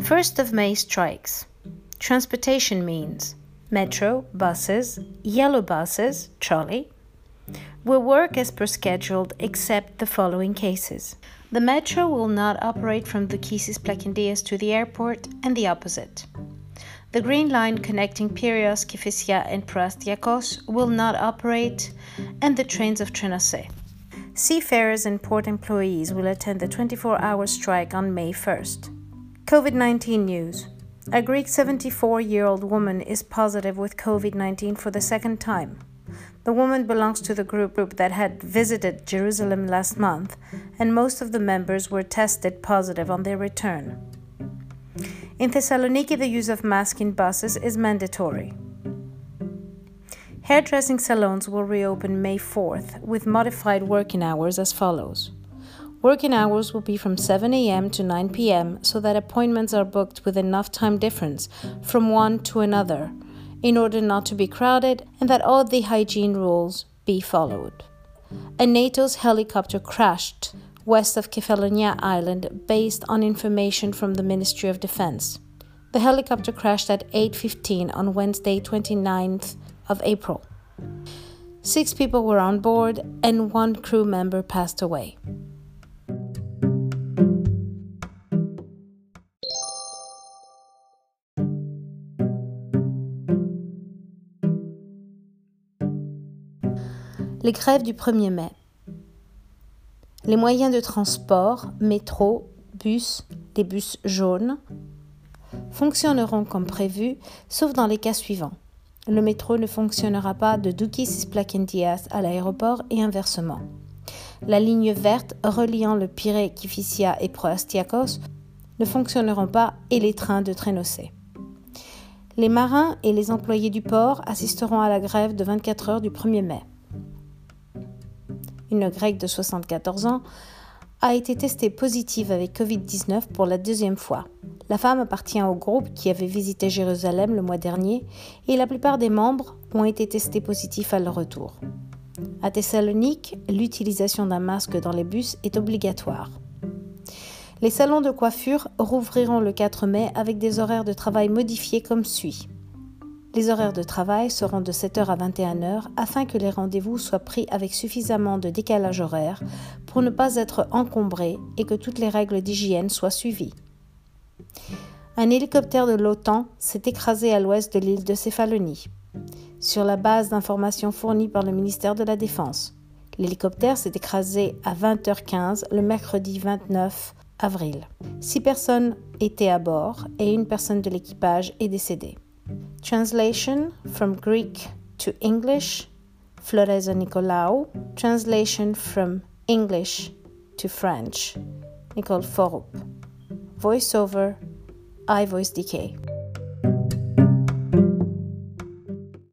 1st of May strikes. Transportation means metro, buses, yellow buses, trolley, will work as per scheduled except the following cases. The metro will not operate from Doukissis Plakentias to the airport and the opposite. The Green Line connecting Piraeus, Kifisia, and Proastiakos will not operate, and the trains of TrainOSE. Seafarers and port employees will attend the 24 hour strike on May 1st. COVID 19 news. A Greek 74 year old woman is positive with COVID 19 for the second time. The woman belongs to the group that had visited Jerusalem last month, and most of the members were tested positive on their return. In Thessaloniki, the use of masks in buses is mandatory. Hairdressing salons will reopen May 4th with modified working hours as follows. Working hours will be from 7 a.m. to 9 p.m. so that appointments are booked with enough time difference from one to another in order not to be crowded and that all the hygiene rules be followed. A NATO's helicopter crashed west of Kefalonia Island based on information from the Ministry of Defense. The helicopter crashed at 8:15 on Wednesday 29th of April. 6 people were on board and one crew member passed away. Les grèves du 1er mai. Les moyens de transport, métro, bus, les bus jaunes, fonctionneront comme prévu, sauf dans les cas suivants. Le métro ne fonctionnera pas de Dukis Placendias à l'aéroport et inversement. La ligne verte reliant le Pirée, Kifisia et Proastiakos ne fonctionneront pas et les trains de Trenocé. Les marins et les employés du port assisteront à la grève de 24 heures du 1er mai une grecque de 74 ans, a été testée positive avec Covid-19 pour la deuxième fois. La femme appartient au groupe qui avait visité Jérusalem le mois dernier et la plupart des membres ont été testés positifs à leur retour. À Thessalonique, l'utilisation d'un masque dans les bus est obligatoire. Les salons de coiffure rouvriront le 4 mai avec des horaires de travail modifiés comme suit. Les horaires de travail seront de 7h à 21h afin que les rendez-vous soient pris avec suffisamment de décalage horaire pour ne pas être encombrés et que toutes les règles d'hygiène soient suivies. Un hélicoptère de l'OTAN s'est écrasé à l'ouest de l'île de Céphalonie, sur la base d'informations fournies par le ministère de la Défense. L'hélicoptère s'est écrasé à 20h15 le mercredi 29 avril. Six personnes étaient à bord et une personne de l'équipage est décédée. Translation from Greek to English, Floreza Nicolaou. Translation from English to French, Nicole Forup. Voiceover, iVoice DK.